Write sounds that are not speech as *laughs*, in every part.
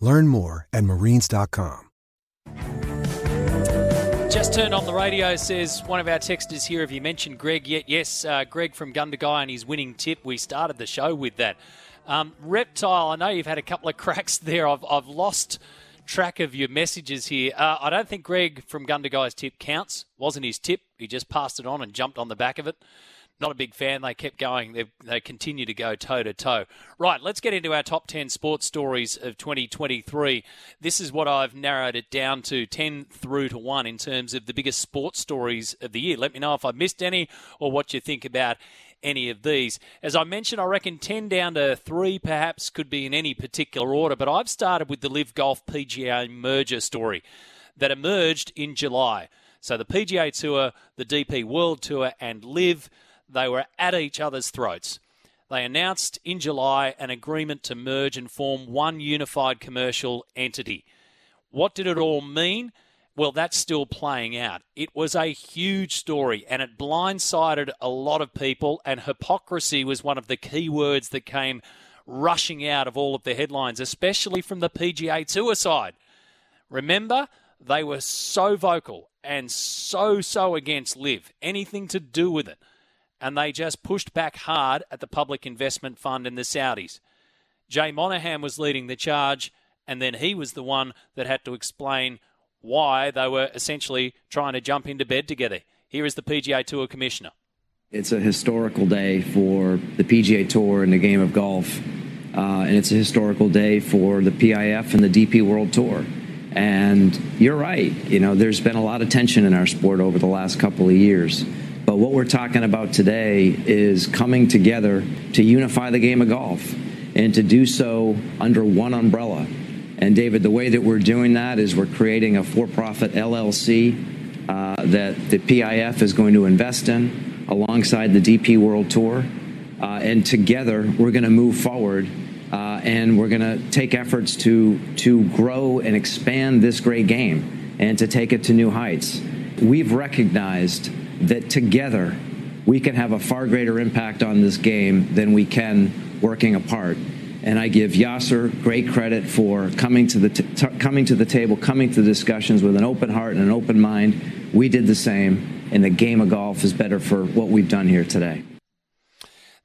Learn more at marines.com. Just turned on the radio, says one of our texters here. Have you mentioned Greg yet? Yes, uh, Greg from Gundagai and his winning tip. We started the show with that. Um, Reptile, I know you've had a couple of *laughs* cracks there. I've, I've lost track of your messages here. Uh, I don't think Greg from Gundagai's tip counts. Wasn't his tip. He just passed it on and jumped on the back of it not a big fan. They kept going. They, they continue to go toe to toe. Right, let's get into our top 10 sports stories of 2023. This is what I've narrowed it down to 10 through to 1 in terms of the biggest sports stories of the year. Let me know if I missed any or what you think about any of these. As I mentioned, I reckon 10 down to 3 perhaps could be in any particular order, but I've started with the LIV Golf PGA merger story that emerged in July. So the PGA Tour, the DP World Tour, and LIV they were at each other's throats. They announced in July an agreement to merge and form one unified commercial entity. What did it all mean? Well, that's still playing out. It was a huge story and it blindsided a lot of people, and hypocrisy was one of the key words that came rushing out of all of the headlines, especially from the PGA Tour side. Remember, they were so vocal and so, so against LIV, anything to do with it and they just pushed back hard at the Public Investment Fund and the Saudis. Jay Monahan was leading the charge, and then he was the one that had to explain why they were essentially trying to jump into bed together. Here is the PGA Tour Commissioner. It's a historical day for the PGA Tour and the game of golf. Uh, and it's a historical day for the PIF and the DP World Tour. And you're right. You know, there's been a lot of tension in our sport over the last couple of years. But what we're talking about today is coming together to unify the game of golf and to do so under one umbrella. And David, the way that we're doing that is we're creating a for profit LLC uh, that the PIF is going to invest in alongside the DP World Tour. Uh, and together we're going to move forward uh, and we're going to take efforts to, to grow and expand this great game and to take it to new heights. We've recognized that together we can have a far greater impact on this game than we can working apart. And I give Yasser great credit for coming to the t- t- coming to the table, coming to the discussions with an open heart and an open mind. We did the same, and the game of golf is better for what we've done here today.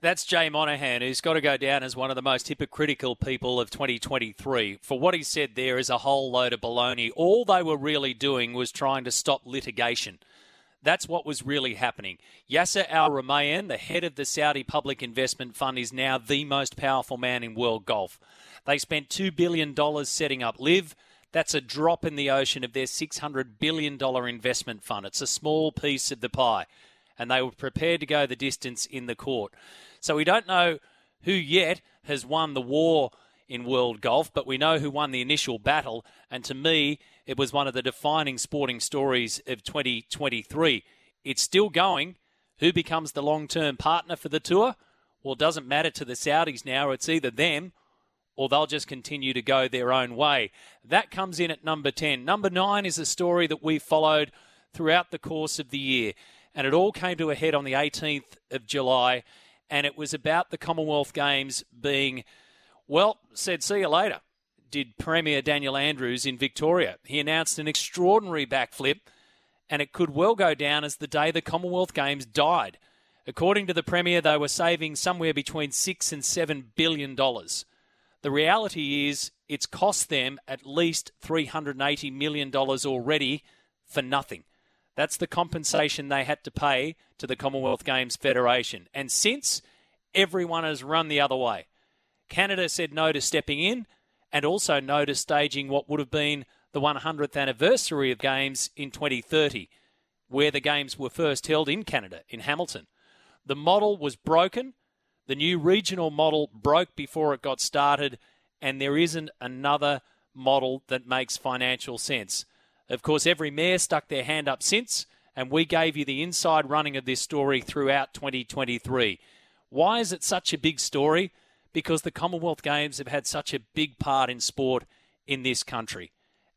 That's Jay Monahan, who's got to go down as one of the most hypocritical people of 2023. For what he said there is a whole load of baloney. All they were really doing was trying to stop litigation. That's what was really happening. Yasser Al Rumayyan, the head of the Saudi Public Investment Fund, is now the most powerful man in world golf. They spent $2 billion setting up LIV. That's a drop in the ocean of their $600 billion investment fund. It's a small piece of the pie. And they were prepared to go the distance in the court. So we don't know who yet has won the war in world golf, but we know who won the initial battle. And to me, it was one of the defining sporting stories of 2023. It's still going. Who becomes the long term partner for the tour? Well, it doesn't matter to the Saudis now. It's either them or they'll just continue to go their own way. That comes in at number 10. Number 9 is a story that we followed throughout the course of the year. And it all came to a head on the 18th of July. And it was about the Commonwealth Games being, well, said, see you later did Premier Daniel Andrews in Victoria. He announced an extraordinary backflip, and it could well go down as the day the Commonwealth Games died. According to the Premier, they were saving somewhere between six and seven billion dollars. The reality is it's cost them at least $380 million already for nothing. That's the compensation they had to pay to the Commonwealth Games Federation. And since, everyone has run the other way. Canada said no to stepping in and also no to staging what would have been the 100th anniversary of Games in 2030, where the Games were first held in Canada, in Hamilton. The model was broken. The new regional model broke before it got started, and there isn't another model that makes financial sense. Of course, every mayor stuck their hand up since, and we gave you the inside running of this story throughout 2023. Why is it such a big story? Because the Commonwealth Games have had such a big part in sport in this country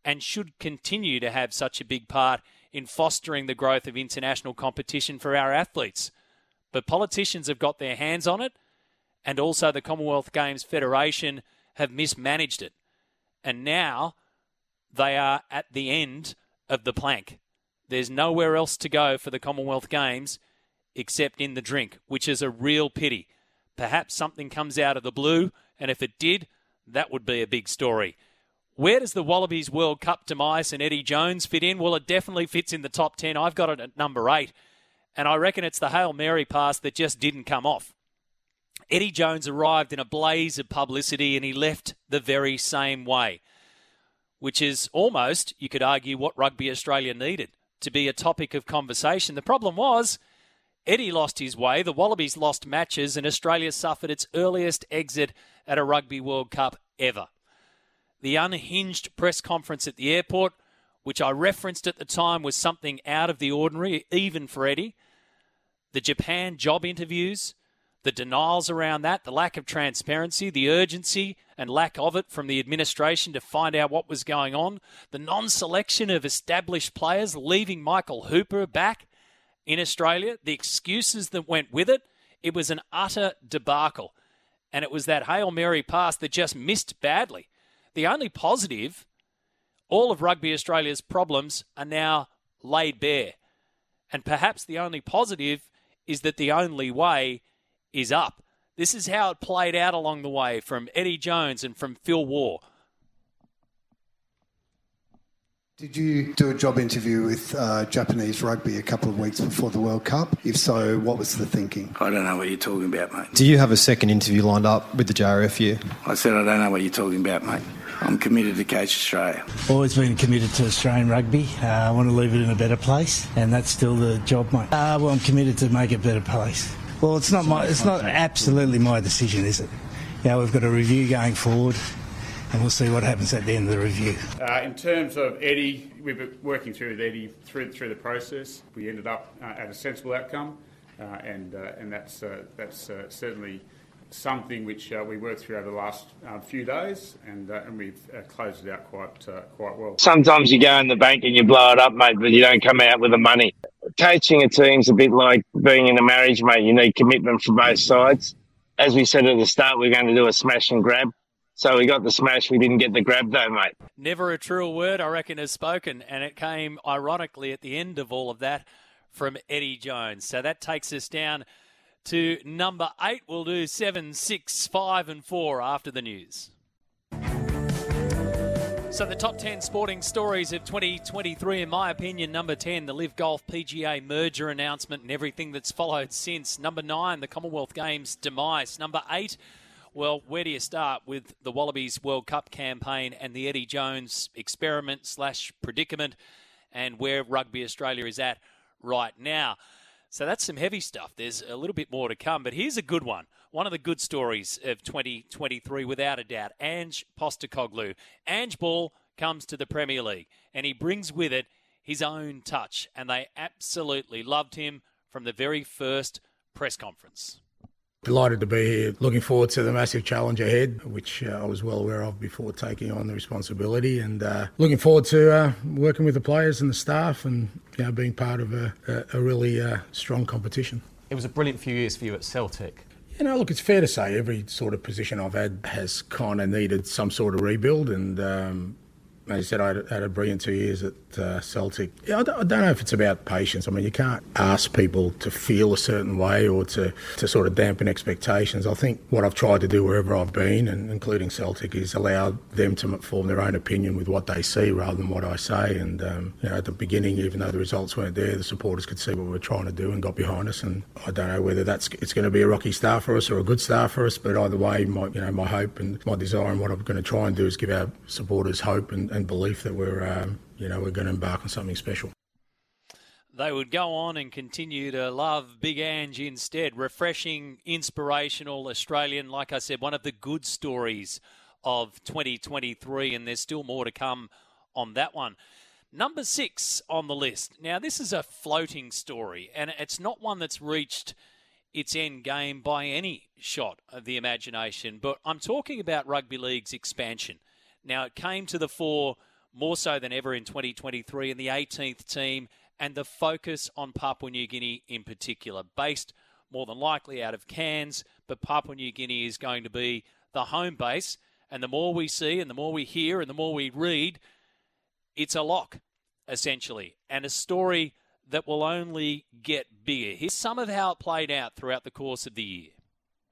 and should continue to have such a big part in fostering the growth of international competition for our athletes. But politicians have got their hands on it, and also the Commonwealth Games Federation have mismanaged it. And now they are at the end of the plank. There's nowhere else to go for the Commonwealth Games except in the drink, which is a real pity. Perhaps something comes out of the blue, and if it did, that would be a big story. Where does the Wallabies World Cup demise and Eddie Jones fit in? Well, it definitely fits in the top 10. I've got it at number eight, and I reckon it's the Hail Mary pass that just didn't come off. Eddie Jones arrived in a blaze of publicity and he left the very same way, which is almost, you could argue, what Rugby Australia needed to be a topic of conversation. The problem was Eddie lost his way, the Wallabies lost matches, and Australia suffered its earliest exit at a Rugby World Cup ever. The unhinged press conference at the airport, which I referenced at the time, was something out of the ordinary, even for Eddie. The Japan job interviews, the denials around that, the lack of transparency, the urgency and lack of it from the administration to find out what was going on, the non selection of established players, leaving Michael Hooper back in Australia, the excuses that went with it, it was an utter debacle. And it was that Hail Mary pass that just missed badly. The only positive, all of Rugby Australia's problems are now laid bare. And perhaps the only positive is that the only way is up. This is how it played out along the way from Eddie Jones and from Phil Waugh. Did you do a job interview with uh, Japanese rugby a couple of weeks before the World Cup? If so, what was the thinking? I don't know what you're talking about, mate. Do you have a second interview lined up with the JRFU? I said I don't know what you're talking about, mate. I'm committed to coach Australia. Always been committed to Australian rugby. Uh, I want to leave it in a better place, and that's still the job, mate. Uh, well, I'm committed to make it a better place. Well, it's not my, it's not absolutely my decision, is it? Yeah, we've got a review going forward and we'll see what happens at the end of the review. Uh, in terms of Eddie, we've been working through with Eddie through, through the process. We ended up uh, at a sensible outcome, uh, and uh, and that's uh, that's uh, certainly something which we worked through over the last few days, and and we've closed it out quite quite well. Sometimes you go in the bank and you blow it up, mate, but you don't come out with the money. Coaching a team's a bit like being in a marriage, mate. You need commitment from both sides. As we said at the start, we're going to do a smash and grab. So we got the smash, we didn't get the grab though, mate. Never a truer word, I reckon, is spoken, and it came ironically at the end of all of that from Eddie Jones. So that takes us down to number eight. We'll do seven, six, five, and four after the news. So the top 10 sporting stories of 2023, in my opinion, number 10, the LIV Golf PGA merger announcement and everything that's followed since. Number 9, the Commonwealth Games demise. Number 8, well, where do you start with the Wallabies World Cup campaign and the Eddie Jones experiment slash predicament and where Rugby Australia is at right now? So that's some heavy stuff. There's a little bit more to come, but here's a good one. One of the good stories of 2023, without a doubt. Ange Postecoglou. Ange Ball comes to the Premier League, and he brings with it his own touch, and they absolutely loved him from the very first press conference. Delighted to be here. Looking forward to the massive challenge ahead, which uh, I was well aware of before taking on the responsibility, and uh, looking forward to uh, working with the players and the staff, and you know, being part of a, a, a really uh, strong competition. It was a brilliant few years for you at Celtic. You know, look, it's fair to say every sort of position I've had has kind of needed some sort of rebuild, and um, As I said, I had a brilliant two years at uh, Celtic. I don't, I don't, know if it's about patience. I mean, you can't ask people to feel a certain way or to, to sort of dampen expectations. I think what I've tried to do wherever I've been, and including Celtic, is allow them to form their own opinion with what they see rather than what I say. And um, you know, at the beginning, even though the results weren't there, the supporters could see what we were trying to do and got behind us. And I don't know whether that's it's going to be a rocky start for us or a good start for us, but either way, my you know my hope and my desire and what I'm going to try and do is give our supporters hope and, and belief that we're um, you know we're going to embark on something special. They would go on and continue to love Big Ange instead. Refreshing, inspirational Australian. Like I said, one of the good stories of 2023, and there's still more to come on that one. Number six on the list. Now, this is a floating story, and it's not one that's reached its end game by any shot of the imagination, but I'm talking about rugby league's expansion. Now, it came to the fore more so than ever in 2023 in the 18th team and the focus on Papua New Guinea in particular, based more than likely out of Cairns, but Papua New Guinea is going to be the home base. And the more we see and the more we hear and the more we read, it's a lock, essentially, and a story that will only get bigger. Here's some of how it played out throughout the course of the year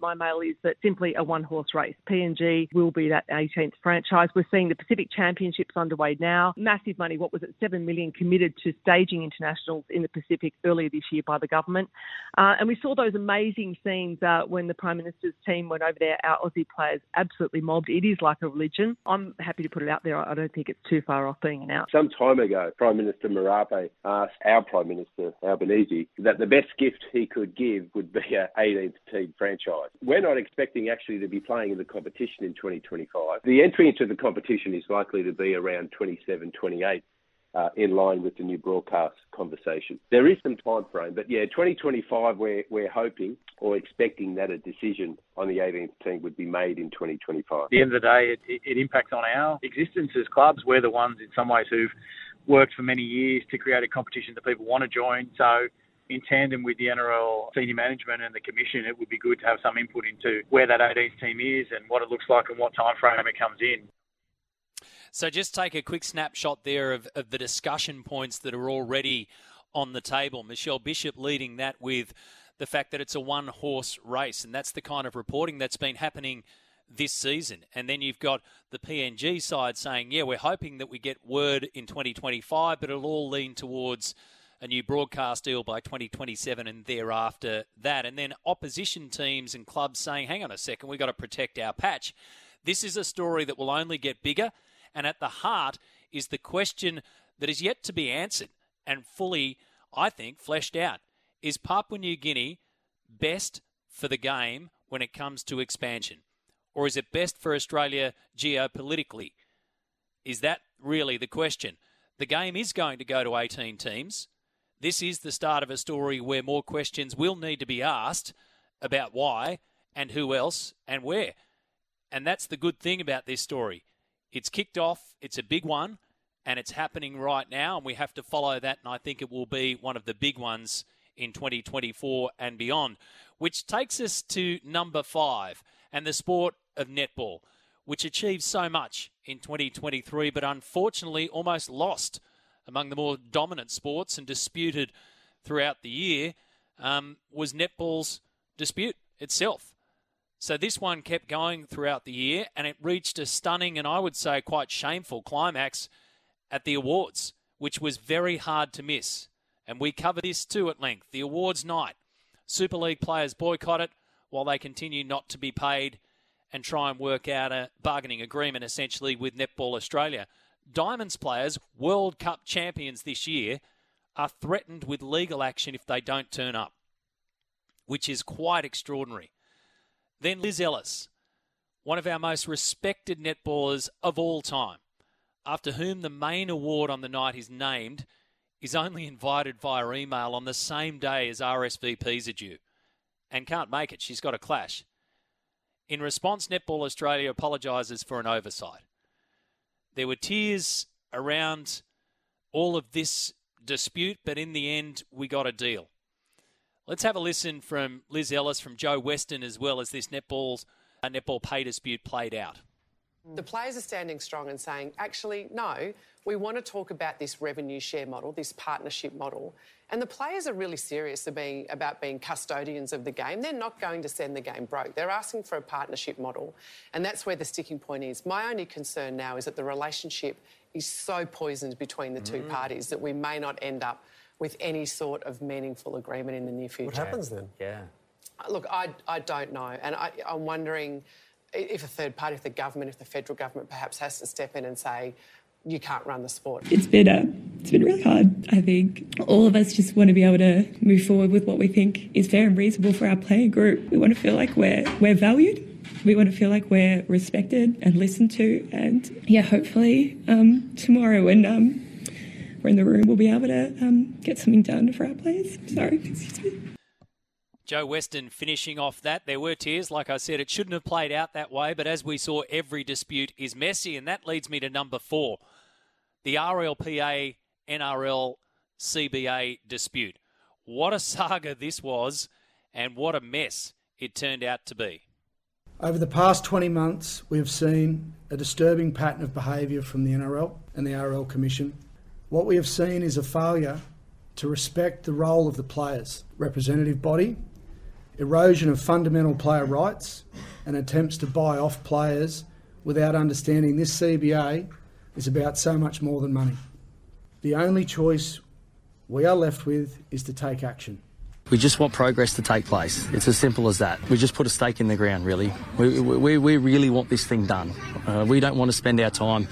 my mail is that simply a one horse race. PNG will be that 18th franchise. We're seeing the Pacific Championships underway now. Massive money. What was it? Seven million committed to staging internationals in the Pacific earlier this year by the government. Uh, and we saw those amazing scenes uh, when the Prime Minister's team went over there. Our Aussie players absolutely mobbed. It is like a religion. I'm happy to put it out there. I don't think it's too far off being announced. Some time ago, Prime Minister Marape asked our Prime Minister Albanese that the best gift he could give would be a 18th team franchise. We're not expecting actually to be playing in the competition in 2025. The entry into the competition is likely to be around 27, 28. Uh, in line with the new broadcast conversation. There is some time frame, but yeah, 2025 we're, we're hoping or expecting that a decision on the 18th team would be made in 2025. At the end of the day, it, it impacts on our existence as clubs. We're the ones in some ways who've worked for many years to create a competition that people want to join. So in tandem with the NRL senior management and the commission, it would be good to have some input into where that 18th team is and what it looks like and what time frame it comes in. So just take a quick snapshot there of, of the discussion points that are already on the table. Michelle Bishop leading that with the fact that it's a one horse race, and that's the kind of reporting that's been happening this season. And then you've got the PNG side saying, yeah, we're hoping that we get word in 2025, but it'll all lean towards a new broadcast deal by 2027 and thereafter that. And then opposition teams and clubs saying, hang on a second, we've got to protect our patch. This is a story that will only get bigger. And at the heart is the question that is yet to be answered and fully, I think, fleshed out. Is Papua New Guinea best for the game when it comes to expansion? Or is it best for Australia geopolitically? Is that really the question? The game is going to go to 18 teams this is the start of a story where more questions will need to be asked about why and who else and where. And that's the good thing about this story. It's kicked off, it's a big one, and it's happening right now, and we have to follow that, and I think it will be one of the big ones in 2024 and beyond. Which takes us to number five, and the sport of netball, which achieved so much in 2023, but unfortunately almost lost among the more dominant sports and disputed throughout the year um, was netball's dispute itself. So this one kept going throughout the year and it reached a stunning and I would say quite shameful climax at the awards, which was very hard to miss. And we cover this too at length. The awards night. Super League players boycott it while they continue not to be paid and try and work out a bargaining agreement essentially with Netball Australia. Diamonds players, World Cup champions this year, are threatened with legal action if they don't turn up, which is quite extraordinary. Then Liz Ellis, one of our most respected netballers of all time, after whom the main award on the night is named, is only invited via email on the same day as RSVPs are due and can't make it. She's got a clash. In response, Netball Australia apologises for an oversight. There were tears around all of this dispute, but in the end, we got a deal. Let's have a listen from Liz Ellis, from Jo Weston, as well as this netball uh, netball pay dispute played out. The players are standing strong and saying, actually, no, we want to talk about this revenue share model, this partnership model. And the players are really serious about being, about being custodians of the game. They're not going to send the game broke. They're asking for a partnership model. And that's where the sticking point is. My only concern now is that the relationship is so poisoned between the two Mm. parties that we may not end up with any sort of meaningful agreement in the near future. What happens then? Yeah. Look, I, I don't know. And I, I'm wondering if a third party, if the government, if the federal government perhaps has to step in and say, you can't run the sport. It's been uh, it's been really hard. I think all of us just want to be able to move forward with what we think is fair and reasonable for our playing group. We want to feel like we're we're valued. We want to feel like we're respected and listened to. And yeah, hopefully um, tomorrow when um, we're in the room, we'll be able to um, get something done for our players. Sorry, excuse me. Jo Weston finishing off that. There were tears. Like I said, it shouldn't have played out that way, but as we saw, every dispute is messy, and that leads me to number four the RLPA NRL CBA dispute. What a saga this was, and what a mess it turned out to be. Over the past 20 months, we have seen a disturbing pattern of behaviour from the NRL and the RL Commission. What we have seen is a failure to respect the role of the players, representative body, erosion of fundamental player rights, and attempts to buy off players without understanding this CBA is about so much more than money. The only choice we are left with is to take action. We just want progress to take place. It's as simple as that. We just put a stake in the ground, really. We, we, we really want this thing done. Uh, we don't want to spend our time,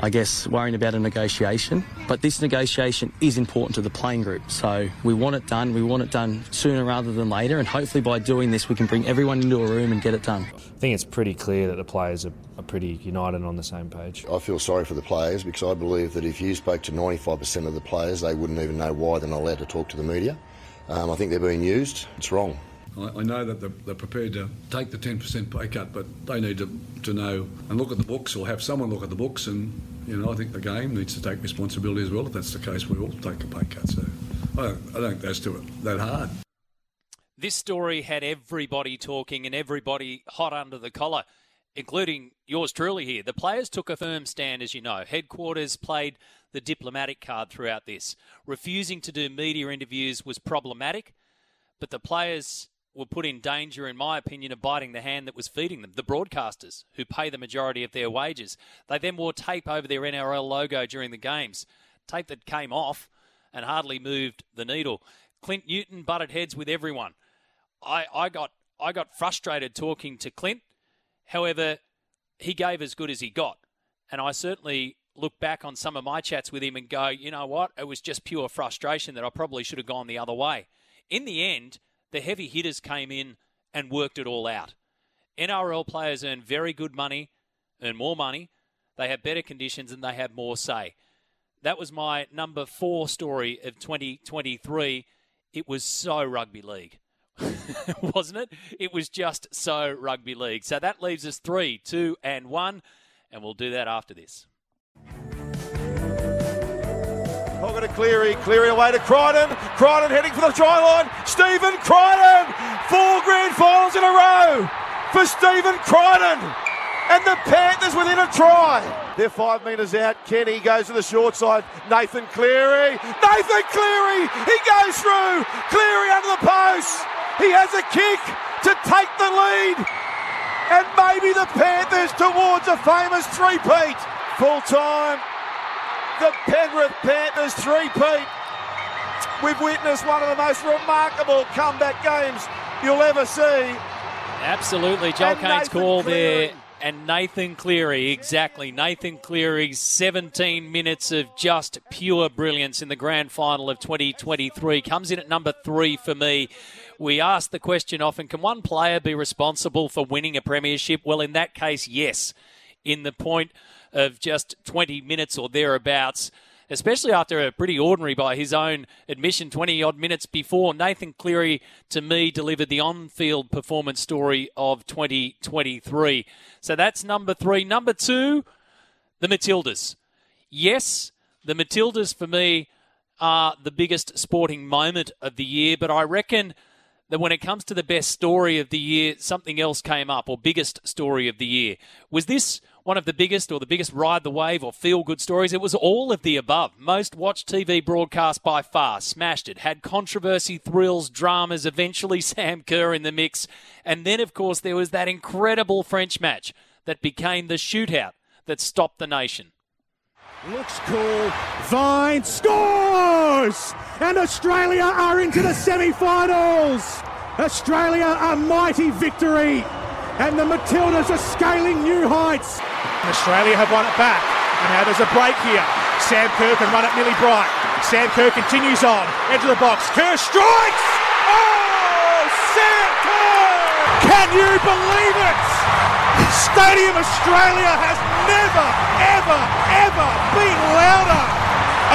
I guess, worrying about a negotiation. But this negotiation is important to the playing group. So we want it done. We want it done sooner rather than later. And hopefully by doing this, we can bring everyone into a room and get it done. I think it's pretty clear that the players are, are pretty united and on the same page. I feel sorry for the players because I believe that if you spoke to 95% of the players, they wouldn't even know why they're not allowed to talk to the media. Um, I think they're being used. It's wrong. I I know that they're, they're prepared to take the 10% pay cut, but they need to, to know and look at the books or have someone look at the books. And, you know, I think the game needs to take responsibility as well. If that's the case, we all take a pay cut. So I don't, I don't think that's too, that hard. This story had everybody talking and everybody hot under the collar, including yours truly here. The players took a firm stand, as you know. Headquarters played the diplomatic card throughout this. Refusing to do media interviews was problematic, but the players were put in danger, in my opinion, of biting the hand that was feeding them, the broadcasters, who pay the majority of their wages. They then wore tape over their NRL logo during the games, tape that came off and hardly moved the needle. Clint Newton butted heads with everyone. I, I got I got frustrated talking to Clint. However, he gave as good as he got. And I certainly look back on some of my chats with him and go, you know what? It was just pure frustration that I probably should have gone the other way. In the end, the heavy hitters came in and worked it all out. NRL players earn very good money, earn more money, they have better conditions, and they have more say. That was my number four story of 2023. It was so rugby league. *laughs* wasn't it? It was just so rugby league. So that leaves us three, two, and one, and we'll do that after this. Hoggett to Cleary, Cleary away to Crichton, Crichton heading for the try line, Stephen Crichton! Four grand finals in a row for Stephen Crichton! And the Panthers within a try. They're five metres out. Kenny goes to the short side. Nathan Cleary. Nathan Cleary! He goes through. Cleary under the post. He has a kick to take the lead. And maybe the Panthers towards a famous three-peat. Full time. The Penrith Panthers three-peat. We've witnessed one of the most remarkable comeback games you'll ever see. Absolutely. Joel And Kane's Nathan call Cleary. there. And Nathan Cleary, exactly. Nathan Cleary's 17 minutes of just pure brilliance in the grand final of 2023 comes in at number three for me. We ask the question often can one player be responsible for winning a premiership? Well, in that case, yes. In the point of just 20 minutes or thereabouts, especially after a pretty ordinary, by his own admission, 20 odd minutes before. Nathan Cleary, to me, delivered the on field performance story of 2023. So that's number three. Number two, the Matildas. Yes, the Matildas for me are the biggest sporting moment of the year, but I reckon that when it comes to the best story of the year, something else came up, or biggest story of the year. Was this one of the biggest or the biggest ride the wave or feel good stories. It was all of the above. Most watched TV broadcast by far. Smashed it. Had controversy, thrills, dramas, eventually *laughs* Sam Kerr in the mix. And then, of course, there was that incredible French match that became the shootout that stopped the nation. Looks cool. Vine scores! And Australia are into the semi finals! Australia, a mighty victory! And the Matildas are scaling new heights. Australia have won it back. And now there's a break here. Sam Kerr can run it nearly bright. Sam Kerr continues on. Edge of the box. Kerr strikes! Oh! Sam Kerr! Can you believe it? Stadium Australia has never, ever, ever been louder.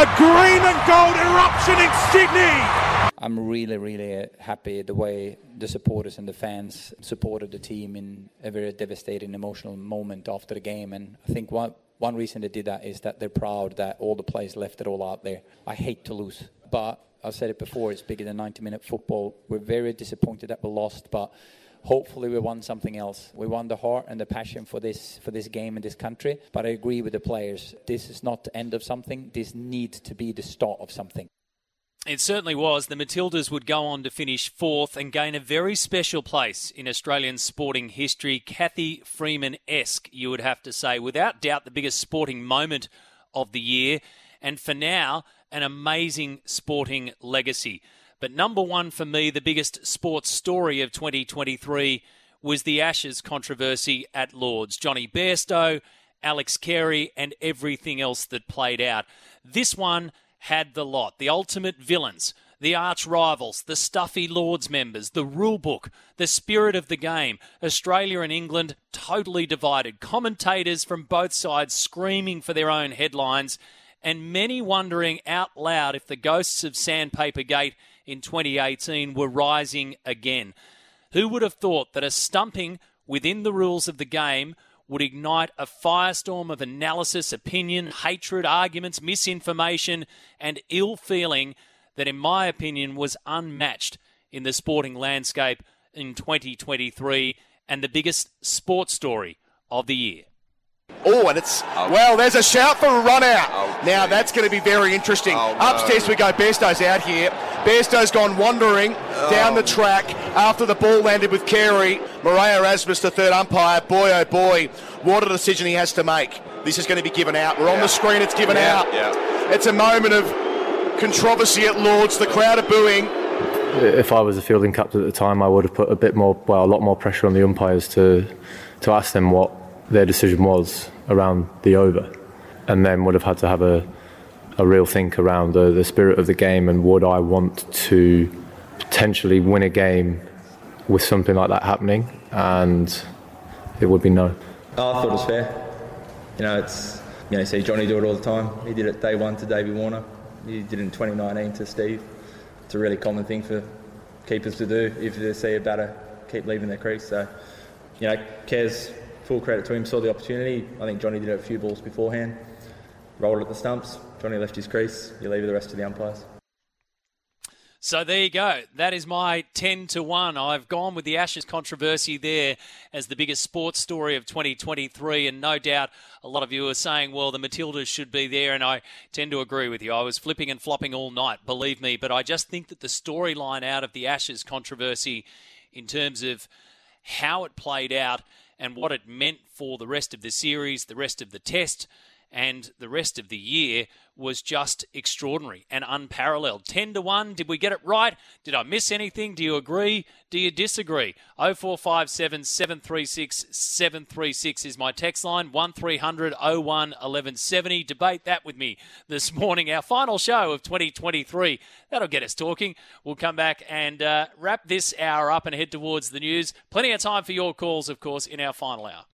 A green and gold eruption in Sydney. I'm really, really uh, happy the way the supporters and the fans supported the team in a very devastating, emotional moment after the game. And I think one, one reason they did that is that they're proud that all the players left it all out there. I hate to lose, but I've said it before, it's bigger than 90 minute football. We're very disappointed that we lost, but hopefully we won something else. We won the heart and the passion for this for this game in this country. But I agree with the players. This is not the end of something. This needs to be the start of something. It certainly was. The Matildas would go on to finish fourth and gain a very special place in Australian sporting history. Cathy Freeman esque, you would have to say. Without doubt, the biggest sporting moment of the year. And for now, an amazing sporting legacy. But number one for me, the biggest sports story of 2023 was the Ashes controversy at Lords. Jonny Bairstow, Alex Carey, and everything else that played out. This one had the lot. The ultimate villains, the arch rivals, the stuffy Lords members, the rule book, the spirit of the game. Australia and England totally divided. Commentators from both sides screaming for their own headlines, and many wondering out loud if the ghosts of Sandpaper Gate in 2018 were rising again. Who would have thought that a stumping within the rules of the game would ignite a firestorm of analysis, opinion, hatred, arguments, misinformation, and ill feeling that, in my opinion, was unmatched in the sporting landscape in 2023 and the biggest sports story of the year. Oh, and it's well. There's a shout for a run out. now that's going to be very interesting. Oh, Upstairs we go. Bairstow's out here. Bairstow's gone wandering down the track after the ball landed with Carey. Marais Erasmus, the third umpire. Boy, oh boy, what a decision he has to make. This is going to be given out. We're on the screen. It's given Yeah, out. yeah. It's a moment of controversy at Lords. The crowd are booing. If I was a fielding captain at the time, I would have put a bit more, well, a lot more pressure on the umpires to to ask them what their decision was around the over, and then would have had to have a a real think around the, the spirit of the game and would I want to potentially win a game with something like that happening, and it would be no. Oh, I thought it was fair. You know, it's you know, see Jonny do it all the time. He did it day one to Davey Warner. He did it in 2019 to Steve. It's a really common thing for keepers to do if they see a batter keep leaving their crease. So, you know, Kez, full credit to him, saw the opportunity. I think Jonny did it a few balls beforehand. Rolled at the stumps. Jonny left his crease. You leave it the rest to the umpires. So there you go. That is my 10 to 1. I've gone with the Ashes controversy there as the biggest sports story of 2023. And no doubt a lot of you are saying, well, the Matildas should be there. And I tend to agree with you. I was flipping and flopping all night, believe me. But I just think that the storyline out of the Ashes controversy in terms of how it played out and what it meant for the rest of the series, the rest of the test, and the rest of the year was just extraordinary and unparalleled. 10 to 1. Did we get it right? Did I miss anything? Do you agree? Do you disagree? 0457 736 736 is my text line. 1300 01 1170. Debate that with me this morning. Our final show of 2023. That'll get us talking. We'll come back and uh, wrap this hour up and head towards the news. Plenty of time for your calls, of course, in our final hour.